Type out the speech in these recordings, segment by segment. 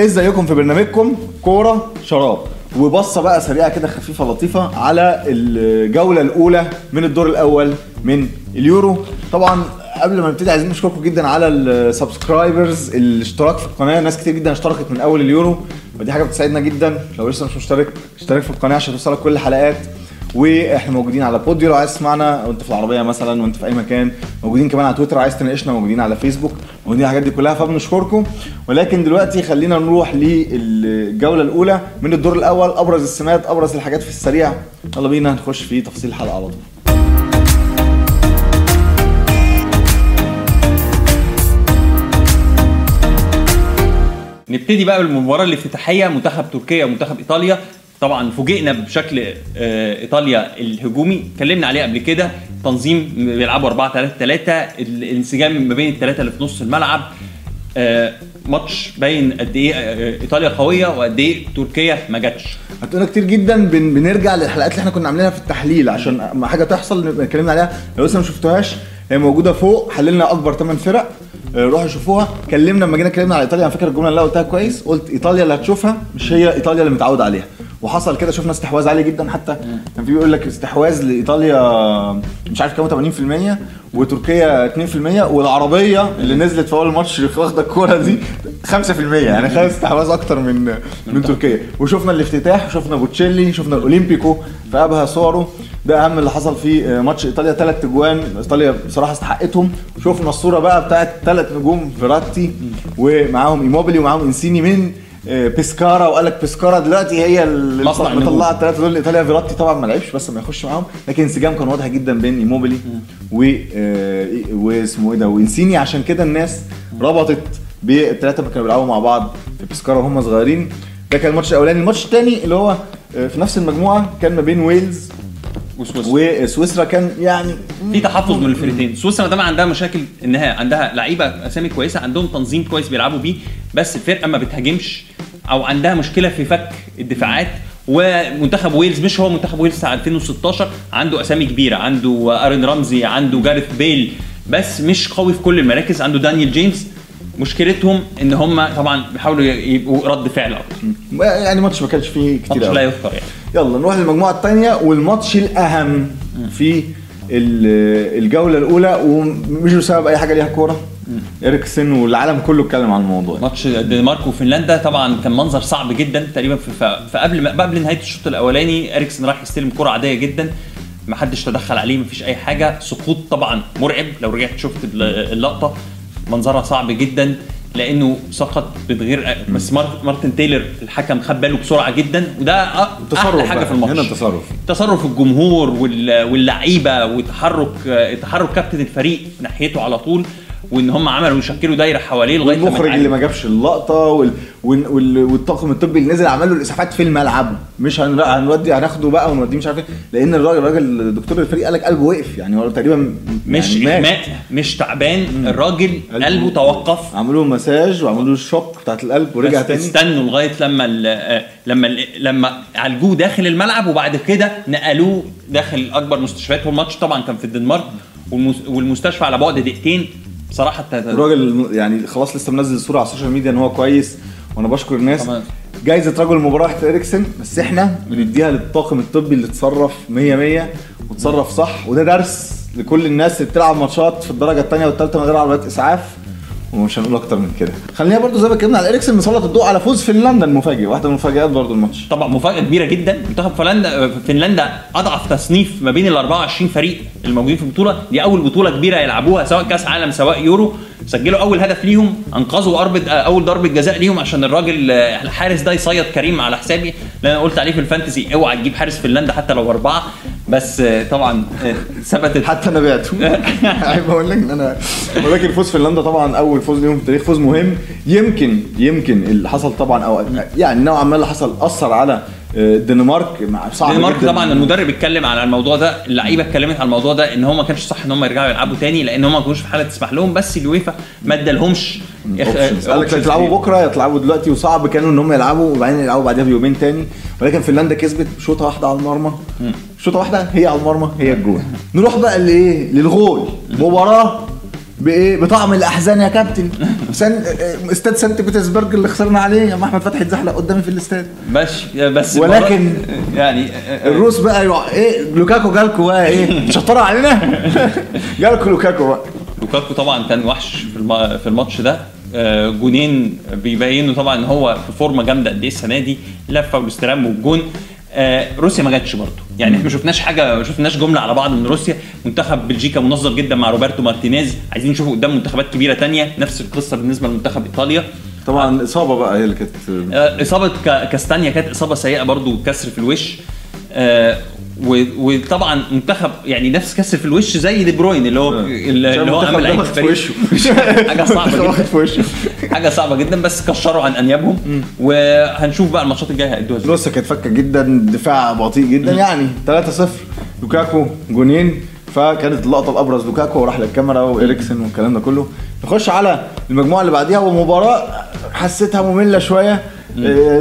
ازيكم في برنامجكم كورة شراب. وبصة بقى سريعة كده خفيفة لطيفة على الجولة الأولى من الدور الأول من اليورو. طبعا قبل ما نبتدي عايزين نشكركم جدا على ال subscribers الاشتراك في القناة. ناس كتير جدا اشتركت من أول اليورو ودي حاجة بتساعدنا جدا. لو لسه مش مشترك اشترك في القناة عشان توصلك كل الحلقات. وإحنا موجودين على podeo لو عايز تسمعنا وانت في العربية مثلا وأنت في أي مكان موجودين كمان على تويتر عايز تناقشنا موجودين على فيسبوك موجودين الحاجات دي كلها فبنشكركم. ولكن دلوقتي خلينا نروح للجولة الأولى من الدور الأول أبرز السمات أبرز الحاجات في السريع. يلا بينا نخش في تفاصيل الحلقة على طول. نبتدي بقى بالمباراه الافتتاحية منتخب تركيا ومنتخب إيطاليا. طبعا فوجئنا بشكل آه، إيطاليا الهجومي. اتكلمنا عليه قبل كده. تنظيم بيلعبوا 4 3 3 الانسجام ما بين الثلاثه اللي في نص الملعب. آه، ماتش باين قد إيه آه، إيطاليا قوية وقد إيه تركيا ما جاتش. هتقولنا كتير جدا بن بنرجع للحلقات اللي إحنا كنا عاملينها في التحليل عشان حاجة تحصل اتكلمنا عليها. لو لسه ما شفتوهاش هي موجودة فوق حللنا أكبر 8 فرق. آه، روحوا شوفوها. كلمنا لما جينا اتكلمنا على إيطاليا أنا فاكر الجملة اللي قلتها كويس. قلت إيطاليا اللي هتشوفها مش هي إيطاليا اللي متعود عليها. وحصل كده شفنا استحواذ عالي جدا حتى. كان في بيقول لك استحواذ لإيطاليا مش عارف كام 80% وتركيا 2% والعربية اللي نزلت في أول الماتش واخدة الكورة دي 5% يعني خد استحواذ أكتر من من تركيا. وشفنا الافتتاح شفنا بوتشيلي شفنا الاولمبيكو في ابها صوره ده أهم اللي حصل في ماتش إيطاليا ثلاث اجوان إيطاليا بصراحة استحقتهم. شفنا الصورة بقى بتاعت ثلاث نجوم فيراتي ومعاهم إيموبيلي ومعاهم إنسيني من آه، بيسكارا. وقال لك بيسكارا دلوقتي هي اللي. مطلعة الثلاثه دول. إيطاليا فيراتي طبعا ما لعبش بس ما يخش معاهم. لكن انسجام كان واضح جدا بين إيموبيلي و آه، واسمه إيه ده؟ وإنسيني. عشان كده الناس ربطت بالثلاثه اللي كانوا بيلعبوا مع بعض في بيسكارا وهم صغيرين. ده كان الماتش الأولاني. الماتش الثاني اللي هو آه، في نفس المجموعة كان ما بين ويلز وسويسرا. وسويسرا كان يعني في تحفظ من الفرقتين سويسرا طبعا عندها مشاكل إنها عندها لعيبة أسامي كويسة عندهم تنظيم كويس بيلعبوا بيه بس الفرقة ما بتهاجمش أو عندها مشكلة في فك الدفاعات. ومنتخب ويلز مش هو منتخب ويلز بتاع 2016 عنده أسامي كبيرة عنده آرون رامزي عنده جاريث بيل بس مش قوي في كل المراكز عنده دانيال جيمس. مشكلتهم إن هم طبعا بيحاولوا يبقوا رد فعل أكتر. يعني ماتش ما كانش فيه كتير ماتش. لا يذكر يعني. يلا نروح للمجموعة الثانية والماتش الأهم في ال- الجولة الأولى ومش بسبب أي حاجة ليها كورة. إريكسن والعالم كله اتكلم عن الموضوع. ماتش الدنمارك وفنلندا طبعا كان منظر صعب جدا. تقريبا في- فقبل ما قبل نهاية الشوط الأولاني إريكسن راح يستلم كرة عادية جدا. ما حدش تدخل عليه ما فيش أي حاجة. سقوط طبعا مرعب. لو رجعت شفت ال- اللقطة منظرها صعب جدا. لأنه سقط من غير بس مارت- مارتن تايلر الحكم خد باله بسرعة جدا وده أحلى حاجة. في الماتش هنا التصرف تصرف الجمهور وال- واللعيبة وتحرك تحرك كابتن الفريق ناحيته على طول وإن هم عملوا يشكلوا دايرة حواليه لغاية اتعادل. اللي ما جابش اللقطة وال... وال... وال... والطاقم الطبي اللي نزل عمل له الإسعافات في الملعب. مش هن... هنودي هناخده بقى ونوديه مش عارف إيه. لأن الراجل الراجل دكتور الفريق قال لك قلبه وقف يعني هو تقريبا مش يعني مات. مات مش تعبان الراجل قلبه- قلبه توقف. عملوا له مساج وعملوا له الشوك بتاعت القلب ورجع تاني. استنوا لغاية لما ال- لما ال- لما عالجوه داخل الملعب وبعد كده نقلوه داخل أكبر مستشفيات. والماتش طبعا كان في الدنمارك والمس- والمستشفى على بعد دقيقتين. بصراحة الراجل يعني خلاص لسه منزل صورة على ال social media إن هو كويس وأنا بشكر الناس طبعا. جايزة رجل المباراة تحت إريكسن بس إحنا بنديها للطاقم الطبي اللي اتصرف 100 100 وتصرف صح وده درس لكل الناس اللي بتلعب ماتشات في الدرجة الثانية والثالثه من غير عربيات إسعاف ومش هنقول أكتر من كده. خلينا برضو زي ما اتكلمنا على اريكسن نسلط الضوء على فوز فنلندا المفاجئ. واحدة من المفاجآت برضو الماتش. طبعا مفاجأة كبيرة جدا. منتخب فنلندا فنلندا أضعف تصنيف ما بين ال 24 فريق الموجودين في البطولة. دي أول بطولة كبيرة يلعبوها سواء كأس عالم سواء يورو. سجلوا أول هدف ليهم أنقذوا أول ضربة جزاء ليهم عشان الراجل آه، الحارس ده يصيد كريم على حسابي. لأن أنا قلت عليه في الفانتسي أوعى تجيب حارس فنلندا حتى لو أربعة. بس طبعا ثبتت. حتى أنا بعته عيب أقول لك إن أنا ولكن فوز فنلندا طبعا أول فوز ليهم في التاريخ فوز مهم. يمكن يمكن اللي حصل طبعا أو يعني نوعا ما اللي حصل أثر على الدنمارك مع صعب الدنمارك. طبعا المدرب اتكلم على الموضوع ده اللعيبة اتكلمت على الموضوع ده إن هو ما كانش صح إن هم يرجعوا يلعبوا تاني لأن هم ما كانوش في حالة تسمح لهم بس اليويفا ما ادالهمش. options قال لك تلعبوا بكرة يا تلعبوا دلوقتي وصعب كانوا إن هم يلعبوا وبعدين يلعبوا بعدها بيومين تاني. ولكن فنلندا كسبت شوطة واحدة على المرمى. شوطة واحدة هي على المرمى هي الجول نروح بقى لإيه؟ للغول. مباراة بإيه؟ بطعم الأحزان يا كابتن. سن... آه، استاد سانت بطرسبرج اللي خسرنا عليه يا أحمد فتحي اتزحلق قدامي في الاستاد. بس بس ولكن- يعني الروس بقى يوع... إيه؟ لوكاكو جالكو بقى إيه؟ شطروا علينا. جالكو لوكاكو بقى. لوكاكو طبعا كان وحش في الم- في الماتش ده. آه، جونين بيبينوا طبعا إن هو في فورمة جامدة قد إيه السنة دي. لفة والاستلام والجون. روسيا ما جاتش برضه. يعني إحنا ما شفناش حاجة ما شفناش جملة على بعض من روسيا. منتخب بلجيكا منظم جدا مع روبرتو مارتينيز. عايزين نشوفه قدام منتخبات كبيرة تانية. نفس القصة بالنسبة لمنتخب إيطاليا. طبعا إصابة بقى هي اللي كانت آه، إصابة كا- كاستانيا كانت إصابة سيئة برضو كسر في الوش. آه، وطبعا منتخب يعني نفس كسر في الوش زي دي بروين اللي هو اللي هو لعيب واخد في. وشه. حاجة صعبة جدا. في وشه. حاجة صعبة جدا بس كشروا عن أنيابهم. وهنشوف بقى الماتشات الجاية هيدوها إزاي. روسيا كانت فكة جدا دفاع بطيء جدا يعني. 3-0 لوكاكو جونين. فكانت اللقطة الأبرز لوكاكو وراح للكاميرا واريكسن والكلام ده كله. نخش على المجموعة اللي بعديها ومباراة حسيتها مملة شوية. آه،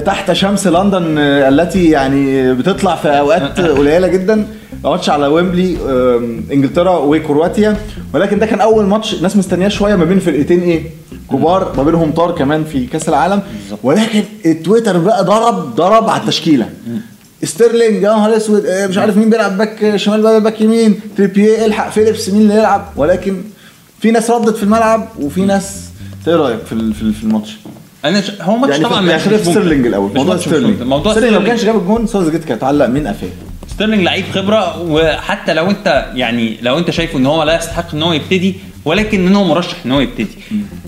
تحت شمس لندن آه، التي يعني بتطلع في أوقات قليلة جدا. ماتش على ويمبلي إنجلترا وكرواتيا. ولكن ده كان أول ماتش الناس مستنياه شوية ما بين فرقتين إيه؟ كبار ما بينهم طار كمان في كأس العالم. ولكن التويتر بقى ضرب ضرب على التشكيلة. ستيرلينج يا نهار أسود آه، مش عارف مين بيلعب باك شمال بقى باك يمين. تريبيه الحق فيليبس مين اللي يلعب؟ ولكن في ناس ردت في الملعب وفي ناس إيه رأيك في في الماتش؟ أنا ش... هو ماتش يعني طبعا يعني خلينا في. ستيرلينج الأول موضوع ستيرلينج. موضوع ستيرلينج لو كانش جاب الجون ساوثجيت كانت هتعلق من قفاه ستيرلينج لعيب خبرة وحتى لو أنت يعني لو أنت شايفه إن هو لا يستحق إن هو يبتدي ولكن إن هو مرشح إن هو يبتدي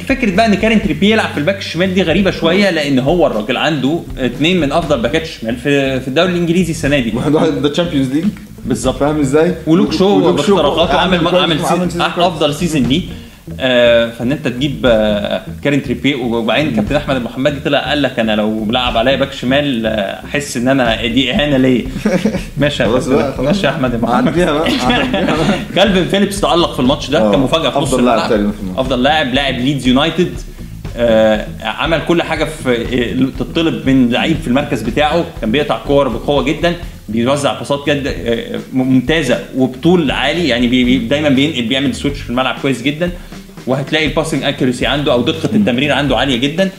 فكرة بقى إن كيران تريبيه يلعب في الباك الشمال دي غريبة شوية لأن هو الراجل عنده اثنين من أفضل باكات الشمال في في الدوري الإنجليزي السنة دي واحد واحد ده Champions League بالظبط فاهم إزاي؟ ولوك شو باختراقاته عامل عامل. أفضل season ليه فإن أنت تجيب آه كيران تريبيه وبعدين كابتن أحمد المحمدي طلع قال لك أنا لو لعب عليا باك شمال آه، أحس إن أنا دي إهانة ليا. ماشي يا. ماشي يا أحمد المحمدي. كالفين فيليبس تألق في الماتش ده آه، كان مفاجأة في نص أفضل لاعب الملعب. أفضل لاعب لاعب ليدز يونايتد. آه عمل كل حاجة في آه، تطلب من لعيب في المركز بتاعه. كان بيقطع كور بقوة جدا بيوزع باصات جد آه، ممتازة وبطول عالي. يعني بي- دايما بينقل بيعمل switch في الملعب كويس جدا. وهتلاقي ال passing accuracy عنده أو دقة التمرير عنده عالية جدا.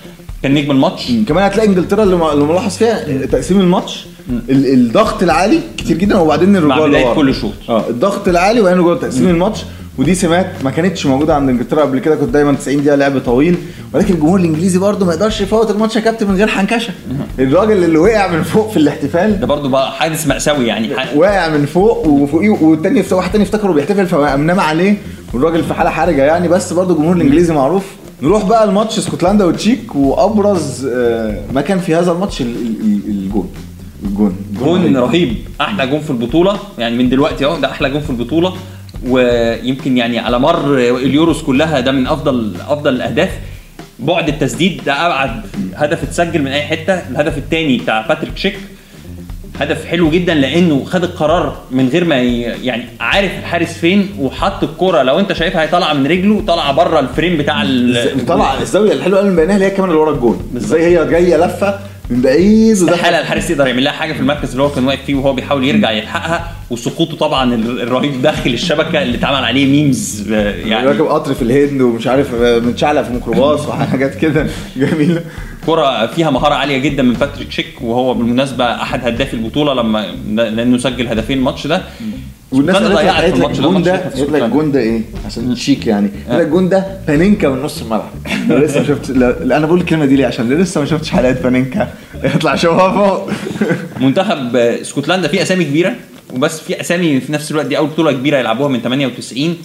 كان نجم الماتش. كمان هتلاقي إنجلترا اللي ملاحظ فيها تقسيم الماتش. ال- الضغط العالي كتير جدا وبعدين الرجوع لورا. كل شوط. آه الضغط العالي وبعدين الرجوع تقسيم الماتش. ودي سمات ما كانتش موجودة عند إنجلترا قبل كده. كنت دايما 90 دقيقة لعب طويل. ولكن الجمهور الإنجليزي برده ما يقدرش يفوت الماتش يا كابتن من غير حنكشة. الراجل اللي وقع من فوق في الاحتفال. ده برضو بقى حادث مأساوي يعني. واقع من فوق وفوقيه والتاني واحد تاني افتكره بيحتفل فقام نام عليه. والراجل في حالة حرجة يعني بس برضه الجمهور الإنجليزي معروف. نروح بقى الماتش اسكتلندا وتشيك وأبرز آه، ما كان في هذا الماتش ال- ال- ال- الجون. الجون. جون رهيب. أحلى جون في البطولة. يعني من دلوقتي أهو ده أحلى جون في البطولة. ويمكن يعني على مر اليوروز كلها ده من أفضل أفضل الأهداف. بعد التسديد ده أبعد هدف اتسجل من أي حتة. الهدف الثاني بتاع باتريك شيك. هدف حلو جدا لأنه خد القرار من غير ما. يعني عارف الحارس فين وحط الكرة لو انت شايفها هي طالعة من رجله طالعة بره ال frame بتاع ال... طلع الزاوية الحلوة قوي من بينها اللي هي كمان اللي ورا الجون إزاي هي جاية لفة من بعيد. استحاله الحارس يقدر يعمل لها حاجة في المركز اللي هو كان واقف فيه وهو بيحاول يرجع يلحقها وسقوطه طبعا ال- الرهيب داخل الشبكة اللي اتعمل عليه memes آه، يعني. راكب قطر في الهند ومش عارف آه، متشعلق في ميكروباص وحاجات كده جميلة. كرة فيها مهارة عالية جدا من باتريك شيك وهو بالمناسبة أحد هدافي البطولة لما لأنه سجل هدفين الماتش ده. والناس قالت لك ضيعت في قالت لك الماتش ده الجون ده قالت لك. الجون ده إيه؟ عشان شيك يعني. قالت لك الجون ده بانينكا من نص الملعب. لسه ما شفت لا أنا بقول الكلمة دي ليه؟ عشان لسه ما شفتش حلقات بانينكا. يطلع شوفها فوق. منتخب آه، اسكتلندا فيه أسامي كبيرة وبس في أسامي في نفس الوقت دي أول بطولة كبيرة يلعبوها من 98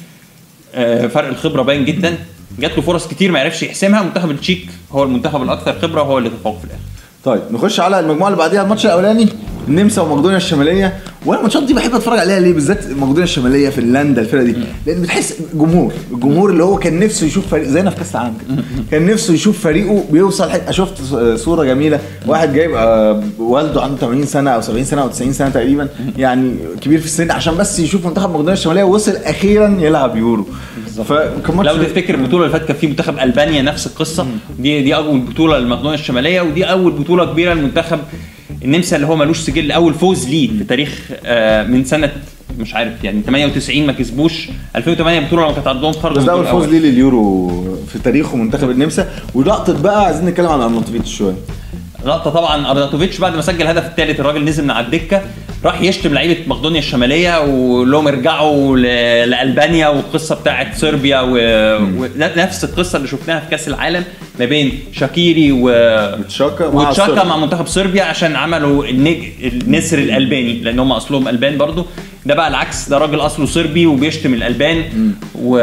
آه، فرق الخبرة باين جدا. جات له فرص كتير ما عرفش يحسمها. منتخب التشيك هو المنتخب الأكثر خبرة وهو اللي تفوق في الآخر. طيب نخش على المجموعة اللي بعديها الماتش الأولاني. النمسا ومقدونيا الشمالية وأنا الماتشات دي بحب أتفرج عليها ليه بالذات مقدونيا الشمالية فنلندا الفرقة دي. لأن بتحس جمهور الجمهور اللي هو كان نفسه يشوف فريق زينا في كأس العالم كان نفسه يشوف فريقه بيوصل حتة. شفت صورة جميلة. واحد جايب آه، والده عنده 80 سنة أو 70 سنة أو 90 سنة تقريبا. يعني كبير في السن عشان بس يشوف منتخب مقدونيا الشمالية. وصل أخيرا يلعب يورو. فكان ماتش لو تفتكر البطولة اللي فاتت كان في منتخب ألبانيا نفس القصة. دي دي أول بطولة للمقدونيا الشمالية ودي أول بطولة كبيرة للمنتخب النمسا اللي هو ملوش سجل أول فوز ليه في تاريخ آه، من سنة مش عارف يعني 98 ما كسبوش 2008 بطولة لما كانت عندهم خرج بس ده أول فوز. ليه لليورو في تاريخه منتخب النمسا. ولقطة بقى عايزين نتكلم عن ارناوتوفيتش شوية. لقطة طبعا أرناتوفيتش بعد ما سجل الهدف الثالث الراجل نزل من على الدكة. راح يشتم لعيبة مقدونيا الشمالية وقول لهم ارجعوا لألبانيا والقصة بتاعت صربيا و- ونفس القصة اللي شفناها في كأس العالم ما بين شاكيري و وتشاكا مع وتشاكا. مع منتخب صربيا عشان عملوا النج... النسر الألباني لأن هم أصلهم ألبان برضو ده بقى العكس ده راجل أصله صربي وبيشتم الألبان و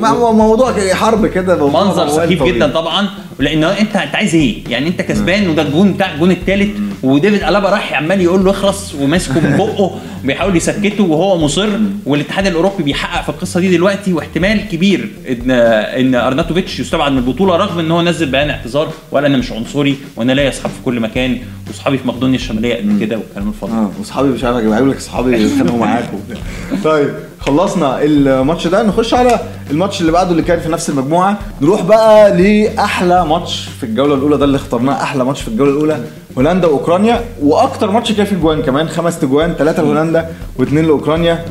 مع- مع موضوع حرب كده منظر سخيف. جدا طبعا لأن انت أنت عايز إيه؟ يعني أنت كسبان وده الجون بتاع الجون الثالث وديفيد ألابا راح عمال يقول له اخلص وماسكه من بقه وبيحاول يسكته وهو مصر والاتحاد الأوروبي بيحقق في القصة دي دلوقتي واحتمال كبير ان إن أرناتوفيتش يستبعد من البطولة رغم إن هو نزل بيان اعتذار وقال أنا مش عنصري وأنا ليا اصحاب في كل مكان وأصحابي في مقدونيا الشمالية قد كده والكلام الفاضي. آه وأصحابي مش عارف أجيب لك أصحابي يتخانقوا معاك. طيب خلصنا الماتش ده. نخش على الماتش اللي بعده اللي كان في نفس المجموعة. نروح بقى لأحلى ماتش في الجولة الأولى ده اللي اخترناه أحلى ماتش في الجولة الأولى. هولندا وأوكرانيا وأكتر ماتش كان فيه جوان كمان خمس تجوان ثلاثة لهولندا واثنين لأوكرانيا.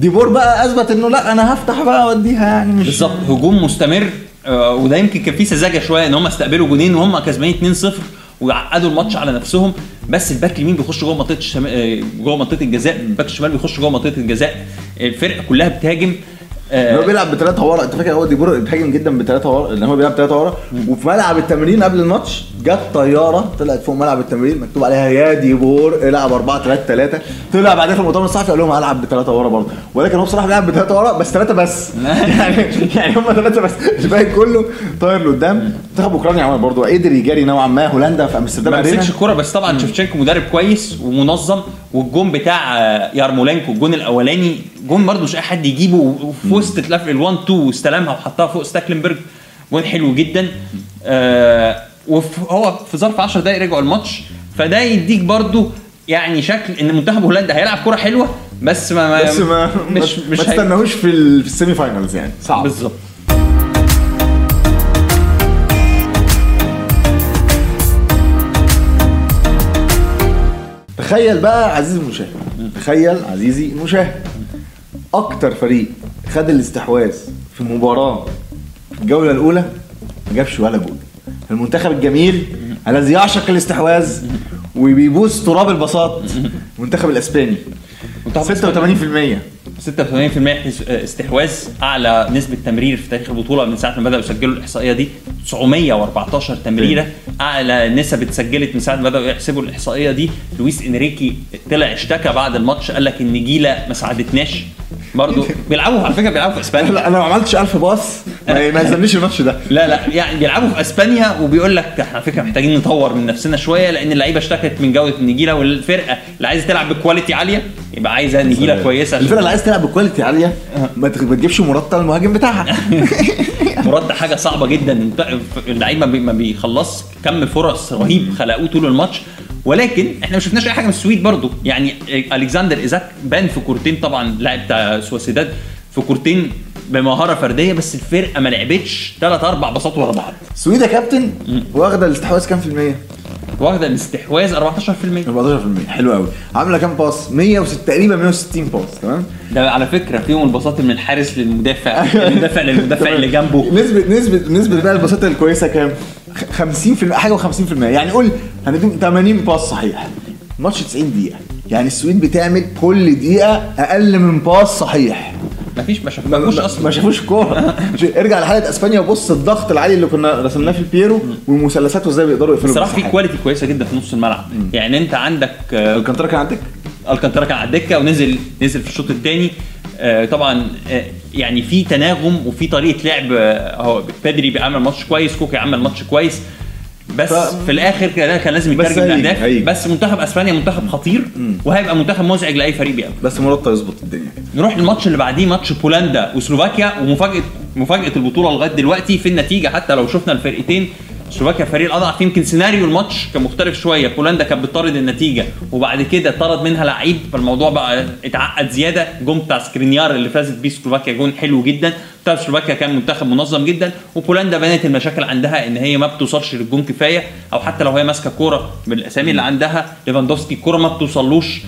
دي بور بقى أثبت إنه لأ أنا هفتح بقى أوديها يعني مش بالظبط هجوم مستمر آه، وده يمكن كان فيه سذاجة شوية إن هم استقبلوا جونين وهم كسبانين 2-0 ويعقدوا الماتش على نفسهم. بس الباك اليمين بيخش جوه منطقة. آه، جوه منطقة الجزاء الباك الشمال بيخش جوه منطقة الجزاء. الفرقة كلها بتهاجم. آه، هو بيلعب بثلاثه ورا. انت فاكر هو دي بور بيتهاجم جدا بثلاثه ورا؟ لأن هو بيلعب ثلاثة ورا. وفي ملعب التمرين قبل الماتش جت طيارة طلعت فوق ملعب التمرين مكتوب عليها يا دي بور العب 4 3 3 طلع بعدين في المؤتمر الصحفي قال لهم هلعب بثلاثه ورا برضه. ولكن هو بصراحة بيلعب بثلاثه ورا بس ثلاثة بس. يعني يعني هم ثلاثة بس. الباقي كله طاير لقدام. منتخب أوكرانيا عمل برضه قدر يجاري نوعا ما هولندا في أمستردام ما مسكش الكورة بس طبعا شيفتشينكو مدرب كويس ومنظم. والجون بتاع آه، يارمولينكو الجون الأولاني جون برضه مش أي حد يجيبه وفي وسط ال 1 2 واستلمها وحطها فوق ستاكلنبرج جون حلو جدا. آه وهو في ظرف 10 دقائق رجعوا الماتش فده يديك برضه يعني شكل إن منتخب هولندا هيلعب كوره حلوة بس ما, ما بس ما مش ما, مش ما تستناهوش في ال semi finals يعني. صعب. بالظبط. تخيل بقى عزيزي المشاهد تخيل عزيزي المشاهد أكتر فريق خد الاستحواذ في مباراة الجولة الأولى ما جابش ولا جول. المنتخب الجميل الذي يعشق الاستحواذ وبيبوس تراب البساط المنتخب الإسباني. منتخب 86% 86% استحواذ أعلى نسبة تمرير في تاريخ البطولة من ساعة ما بدأوا يسجلوا الإحصائية دي. 914 تمريرة أعلى نسب اتسجلت من ساعة ما بدأوا يحسبوا الإحصائية دي. لويس إنريكي طلع اشتكى بعد الماتش قال لك النجيله ما ساعدتناش. برضه بيلعبوا على فكرة بيلعبوا في إسبانيا. لا أنا ما عملتش 1000 pass ما يلزمنيش الماتش ده. لا لا يعني بيلعبوا في إسبانيا وبيقول لك إحنا على فكرة محتاجين نطور من نفسنا شوية لأن اللعيبة اشتكت من جوده النجيله والفرقة اللي عايزة تلعب ب quality عالية يبقى عايزة نجيلة كويسة الفرقة اللي عايز تلعب ب quality عالية ما تجيبش موراتا المهاجم بتاعها. موراتا حاجة صعبة جدا. اللعيب ما بي- ما بيخلص كم فرص رهيب خلقوه طول الماتش. ولكن إحنا ما شفناش أي حاجة من السويد برضو. يعني ألكسندر إيزاك بان في كورتين طبعا لاعب بتاع سوسيداد في كورتين بمهارة فردية بس الفرقة ما لعبتش ثلاث أربع باصات ورا بعض. السويد يا كابتن واخدة الاستحواذ كام في المية؟ واخدة الاستحواذ 14% 14% حلو قوي عاملة كام pass؟ 106 تقريبا 160 pass تمام؟ ده على فكرة فيهم الباصات من الحارس للمدافع. المدافع للمدافع اللي جنبه. نسبه نسبه نسبة بقى الباصات الكويسة كام؟ 50% حاجة و50% يعني قول هنديهم 80 pass صحيح. ماتش 90 دقيقة. يعني السويد بتعمل كل دقيقة أقل من pass صحيح. مفيش ما شافوش أصلا. ما شافوش كورة. ارجع لحالة إسبانيا وبص الضغط العالي اللي كنا رسمناه في بيدري والمثلثات وإزاي بيقدروا يقفلوا الصراحه في. quality كويسة جدا في نص الملعب. يعني أنت عندك آه، ألكانتارا كان عندك ألكانتارا كان على الدكة ونزل نزل في الشوط الثاني طبعا آه، يعني في تناغم وفي طريقة لعب آه، هو بيدري بيعمل ماتش كويس كوكي عمل ماتش كويس بس ف- في الآخر كده كان لازم يترجم هيجي- لأهداف. هيجي. بس منتخب أسبانيا منتخب خطير وهيبقى منتخب مزعج لأي فريق بيقابله. بس موراتا يظبط الدنيا. نروح للماتش اللي بعديه ماتش بولندا وسلوفاكيا ومفاجأة مفاجأة البطولة لغاية دلوقتي في النتيجة حتى لو شفنا الفرقتين سلوفاكيا الفريق الأضعف يمكن سيناريو الماتش كان مختلف شوية. بولندا كانت بتطارد النتيجة وبعد كده طرد منها لعيب فالموضوع بقى اتعقد زيادة. جون بتاع سكرينيار اللي فازت بيه سلوفاكيا جون حلو جدا. بتاع سلوفاكيا كان منتخب منظم جدا وبولندا بانت المشاكل عندها إن هي ما بتوصلش للجون كفاية أو حتى لو هي ماسكة كورة بالاسامي اللي عندها ليفاندوفسكي الكوره ما بتوصلوش.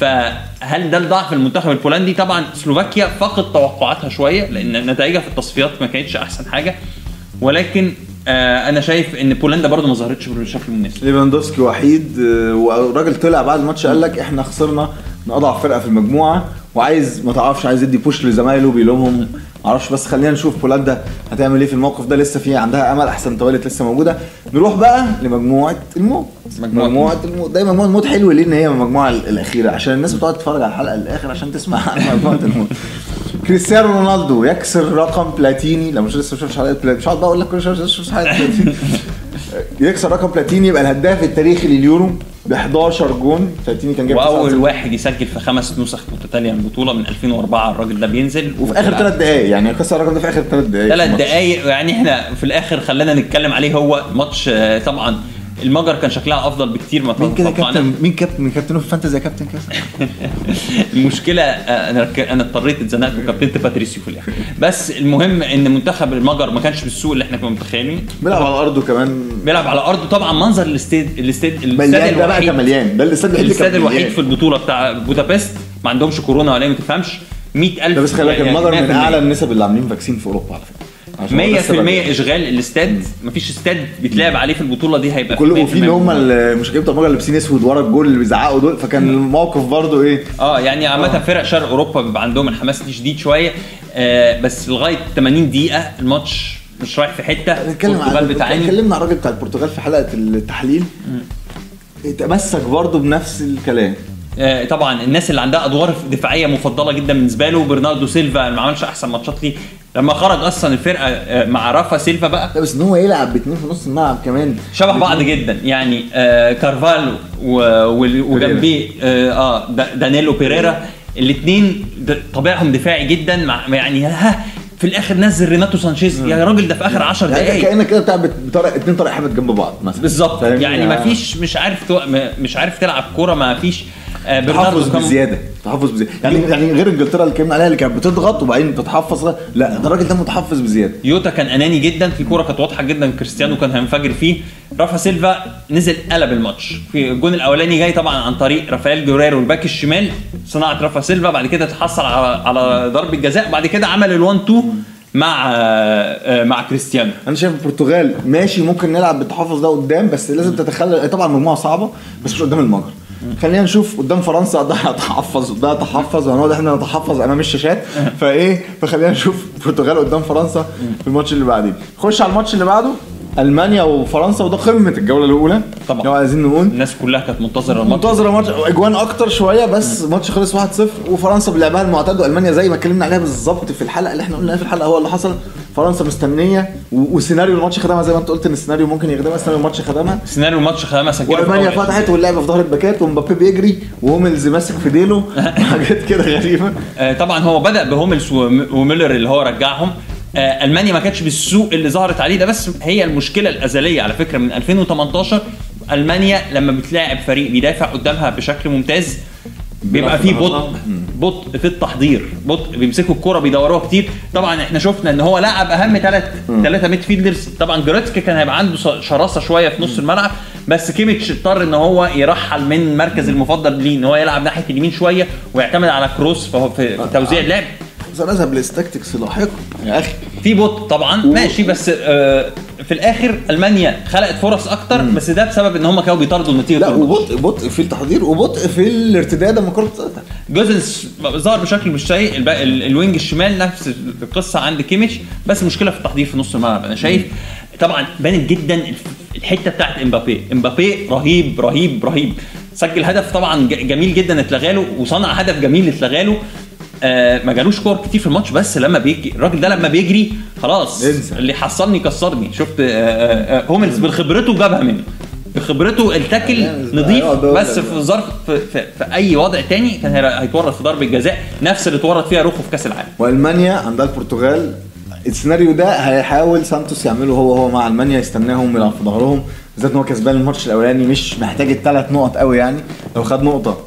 فهل ده الضعف المنتخب البولندي؟ طبعا سلوفاكيا فاقت توقعاتها شوية لأن نتائجها في التصفيات ما كانتش أحسن حاجة. ولكن آه أنا شايف إن بولندا برضو ما ظهرتش بشكل مناسب. ليفاندوسكي وحيد آه، والراجل طلع بعد الماتش قال لك إحنا خسرنا من أضعف فرقة في المجموعة وعايز ما تعرفش عايز يدي بوش لزمايله بيلومهم معرفش بس خلينا نشوف بولندا هتعمل إيه في الموقف ده. لسه في عندها أمل أحسن توالت لسه موجودة. نروح بقى لمجموعة الموت. مجموعة مجموعة الموت. دايما مجموعه الموت حلوة ليه إن هي المجموعه الأخيرة؟ عشان الناس بتقعد تتفرج على الحلقة الآخر عشان تسمع عن مجموعة الموت. كريستيانو رونالدو يكسر رقم بلاتيني. لو مش لسه شفتش حلقه بلاتيني. مش هقعد بقى أقول لك كل شوية شوف حلقه بلاتيني. يكسر رقم بلاتيني يبقى الهداف التاريخي لليورو ب 11 جون. بلاتيني كان جايب وأول 9 9. واحد يسجل في خمس نسخ متتالية من البطوله من 2004 الراجل ده بينزل وفي آخر ثلاث دقائق يعني كسر الرقم ده في آخر ثلاث دقائق ثلاث دقايق يعني إحنا في الآخر خلينا نتكلم عليه. هو ماتش آه، طبعا المجر كان شكلها أفضل بكتير ما مين كده. كابتن؟ مين كابتن؟ من كابتن في fantasy يا كابتن كده؟ المشكلة آه، أنا أنا اضطريت اتزنقت وكابتنت باتريسيو في الآخر. بس المهم إن منتخب المجر ما كانش بالسوء اللي إحنا كنا متخيلين بيلعب على أرضه كمان. بيلعب على أرضه. طبعا منظر الاستاد الاستاد الاستاد ده بقى الوحيد كان مليان ده الاستاد الوحيد اللي الاستاد الوحيد. في البطولة بتاع بودابست. ما عندهمش كورونا ولا ما تفهمش. 100000 ده بس خلي بالك يعني المجر من 100%. أعلى النسب اللي عاملين vaccine في أوروبا على فكرة. 100% السبب. إشغال الاستاد مفيش استاد بيتلعب عليه في البطولة دي هيبقى كله 100% وفي اللي هم المشجعين بتوع لابسين أسود ورا الجول اللي بيزعقوا دول. فكان الموقف برضه إيه؟ آه يعني عامة فرق شرق أوروبا بيبقى عندهم الحماس دي شديد شوية. آه بس لغاية 80 دقيقة الماتش مش رايح في حتة. نتكلم البرتغال عن بتعاني. اتكلمنا عن الراجل بتاع البرتغال في حلقة التحليل. تمسك برضه بنفس الكلام. آه طبعا الناس اللي عندها أدوار دفاعية مفضلة جدا بالنسبة له. برناردو سيلفا ما عملش أحسن ماتشات ليه. لما خرج أصلا الفرقة آه مع رافا سيلفا بقى. لا بس إن هو يلعب باثنين في نص الملعب كمان. شبه بعض جدا. يعني آه كارفالو وجنبيه آه, آه دا- دانيلو بيريرا. الاثنين طبيعهم دفاعي جدا. مع يعني ها في الآخر نزل ريناتو سانشيز. يا راجل ده في آخر 10 يعني دقائق كأنك كده بتلعب بطريقه اتنين طارق حامد جنب بعض مثلا. بالظبط؟ يعني ما فيش مش عارف تو... مش عارف تلعب كورة ما فيش برناردو تحفظ كان بزيادة. تحفظ بزيادة. يعني يعني غير انجلترا اللي اتكلمنا عليها اللي كانت بتضغط وبعدين تتحفظ لا ده الراجل ده متحفظ بزيادة. يوتا كان أناني جدا في كورة كانت واضحة جدا كريستيانو كان هينفجر فيه. رافا سيلفا نزل قلب الماتش. في الجون الأولاني جاي طبعا عن طريق رافائيل جوريرو ال back الشمال. صناعه رافا سيلفا بعد كده تحصل على على ضربة جزاء. بعد كده عمل ال1 2 مع آه، مع كريستيانو. أنا شايف البرتغال ماشي ممكن نلعب بالتحفظ ده قدام بس لازم تتخلى طبعا مجموعة صعبة بس مش قدام المجر. خلينا نشوف قدام فرنسا ده هتحفظ ده تحفظ وهنقعد إحنا نتحفظ امام الشاشات فايه؟ فخلينا نشوف البرتغال قدام فرنسا في الماتش اللي بعديه. خش على الماتش اللي بعده ألمانيا وفرنسا وده قمة الجولة الأولى. طبعا. لو عايزين نقول. الناس كلها كانت منتظرة الماتش. منتظرة ماتش أجوان أكتر شوية بس ماتش خلص 1-0 وفرنسا بلعبها المعتاد وألمانيا زي ما اتكلمنا عليها بالظبط في الحلقة اللي إحنا قلنا في الحلقة هو اللي حصل. فرنسا مستنية وسيناريو الماتش خدمها زي ما انت قلت إن السيناريو ممكن يخدمها سيناريو الماتش خدمها. سيناريو الماتش خدمها سجلوا في وألمانيا فتحت واللعبة في ظهر الباكات ومبابي بيجري وهوملز ماسك في ديله حاجات كده غريبة. آه، طبعا هو بدأ بهوملز وم- وميلر اللي هو رجعهم. آه، ألمانيا ما كانتش بالسوء اللي ظهرت عليه ده بس هي المشكلة الأزلية على فكرة من 2018 ألمانيا لما بتلاعب فريق بيدافع قدامها بشكل ممتاز بيبقى فيه بطء بطء في التحضير بطء بيمسكوا الكرة بيدوروها كتير. طبعا إحنا شفنا إن هو لعب أهم ثلاث ثلاثة midfielders. طبعا جوريتسكا كان هيبقى عنده شراسة شوية في نص الملعب بس كيميتش اضطر إن هو يرحل من المركز المفضل ليه إن هو يلعب ناحية اليمين شوية ويعتمد على كروس في في في توزيع اللعب. سنذهب لل tactics لاحقا. يا أخي في بطء طبعا ماشي بس آه، في الآخر ألمانيا خلقت فرص أكتر بس ده بسبب إن هم كانوا بيطاردوا النتيجة لا. وبطء بطء في التحضير وبطء في الارتداد لما الكره بتتقطع. جوزنس ظهر بشكل مش سيء ال wing الشمال نفس القصة عند كيميتش بس مشكلة في التحضير في نص الملعب. أنا شايف طبعا بانت جدا الحتة بتاعت إمبابي. إمبابي رهيب رهيب رهيب. سجل هدف طبعا جميل جدا اتلغى له وصنع هدف جميل اتلغى له آه ما جالوش كور كتير في الماتش بس لما بيجري الراجل ده لما بيجري خلاص انسى. اللي حصلني كسرني. شفت آه آه هوملز بخبرته جابها منه. بخبرته ال tackle نظيف بس في ظرف في, في, في أي وضع تاني كان هي- هيتورط في ضربة جزاء نفس اللي اتورط فيها روخو في كأس العالم. وألمانيا عندها البرتغال. السيناريو ده هيحاول سانتوس يعمله هو هو مع ألمانيا يستناهم يلعب في ظهرهم. بالذات إن هو كسبان الماتش الأولاني مش محتاج الثلاث نقط قوي يعني. لو خد نقطة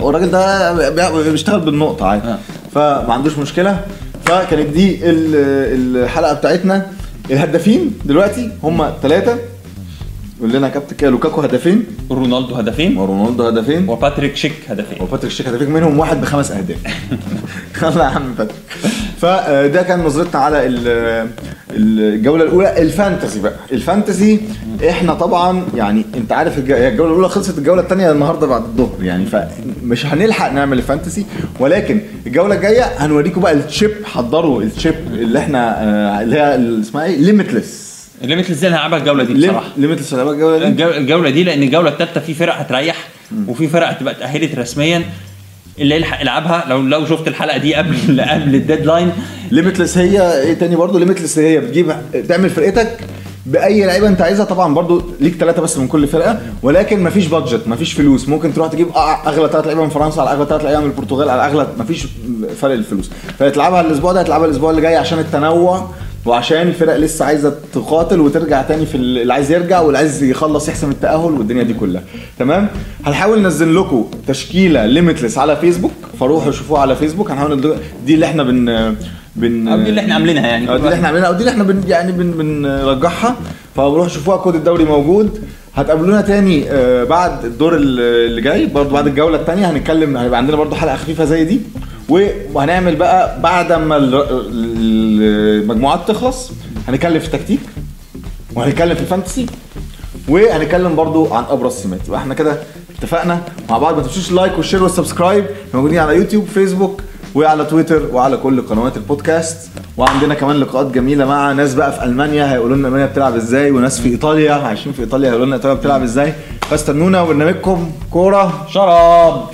والراجل ده بي- بيشتغل بالنقطة عادي. آه. فما عندوش مشكلة. فكانت دي ال- الحلقة بتاعتنا. الهدافين دلوقتي هم ثلاثة قول لنا يا كابتن كده لوكاكو هدفين. رونالدو هدفين. ورونالدو هدفين. وباتريك شيك هدفين. وباتريك شيك هدفين منهم واحد بخمس أهداف. يلا يا عم باتريك فده كان نظرتنا على ال- الجولة الأولى ال fantasy بقى. ال fantasy إحنا طبعا يعني أنت عارف الجولة الأولى خلصت الجولة الثانية النهارده بعد الظهر يعني فمش هنلحق نعمل ال fantasy. ولكن الجولة الجاية هنوريكم بقى ال chip حضروا ال chip اللي إحنا آه، اللي هي اسمها إيه؟ limitless ال limitless هي اللي هلعبها الجولة دي بصراحة. limitless الجولة دي؟ الجو- الجولة دي لأن الجولة الثالثه في فرق هتريح وفي فرق هتبقى اتاهلت رسميا. اللي يلحق يلعبها لو لو شفت الحلقة دي قبل قبل ال deadline. limitless هي إيه تاني برضه؟ limitless هي بتجيب تعمل فرقتك بأي لعيبة أنت عايزها. طبعا برضو ليك ثلاثة بس من كل فرقة ولكن مفيش budget مفيش فلوس. ممكن تروح تجيب أغلى ثلاث لعيبة من فرنسا على أغلى ثلاث لعيبة من البرتغال على اغلى مفيش فرق الفلوس. فتلعبها الأسبوع ده هتلعبها الأسبوع اللي جاي عشان التنوع. وعشان الفرق لسه عايزة تقاتل وترجع تاني في ال- اللي عايز يرجع واللي عايز يخلص يحسم التأهل والدنيا دي كلها. تمام؟ هنحاول ننزل لكم تشكيلة limitless على فيسبوك فروحوا شوفوها على فيسبوك هنحاول دي اللي إحنا بن بن أو دي اللي إحنا عاملينها يعني. أو دي اللي إحنا عاملينها. أو دي اللي إحنا بن يعني بن بنرجعها فروحوا شوفوها. كود الدوري موجود. هتقابلونا تاني آه، بعد الدور ال- اللي جاي. برضه بعد الجولة الثانية هنتكلم. هيبقى عندنا برضه حلقة خفيفة زي دي. وهنعمل بقى بعد ما ال- ال- المجموعات تخلص هنتكلم في التكتيك وهنتكلم في ال fantasy وهنتكلم برضو عن أبرز السمات يبقى إحنا كده اتفقنا مع بعض. ما تنسوش ال like وال share وال subscribe موجودين على يوتيوب فيسبوك وعلى تويتر وعلى كل قنوات البودكاست. وعندنا كمان لقاءات جميلة مع ناس بقى في ألمانيا هيقولوا لنا ألمانيا بتلعب إزاي وناس في إيطاليا عايشين في إيطاليا هيقولوا لنا إيطاليا بتلعب إزاي. فاستنونا وبرنامجكم كورة شراب.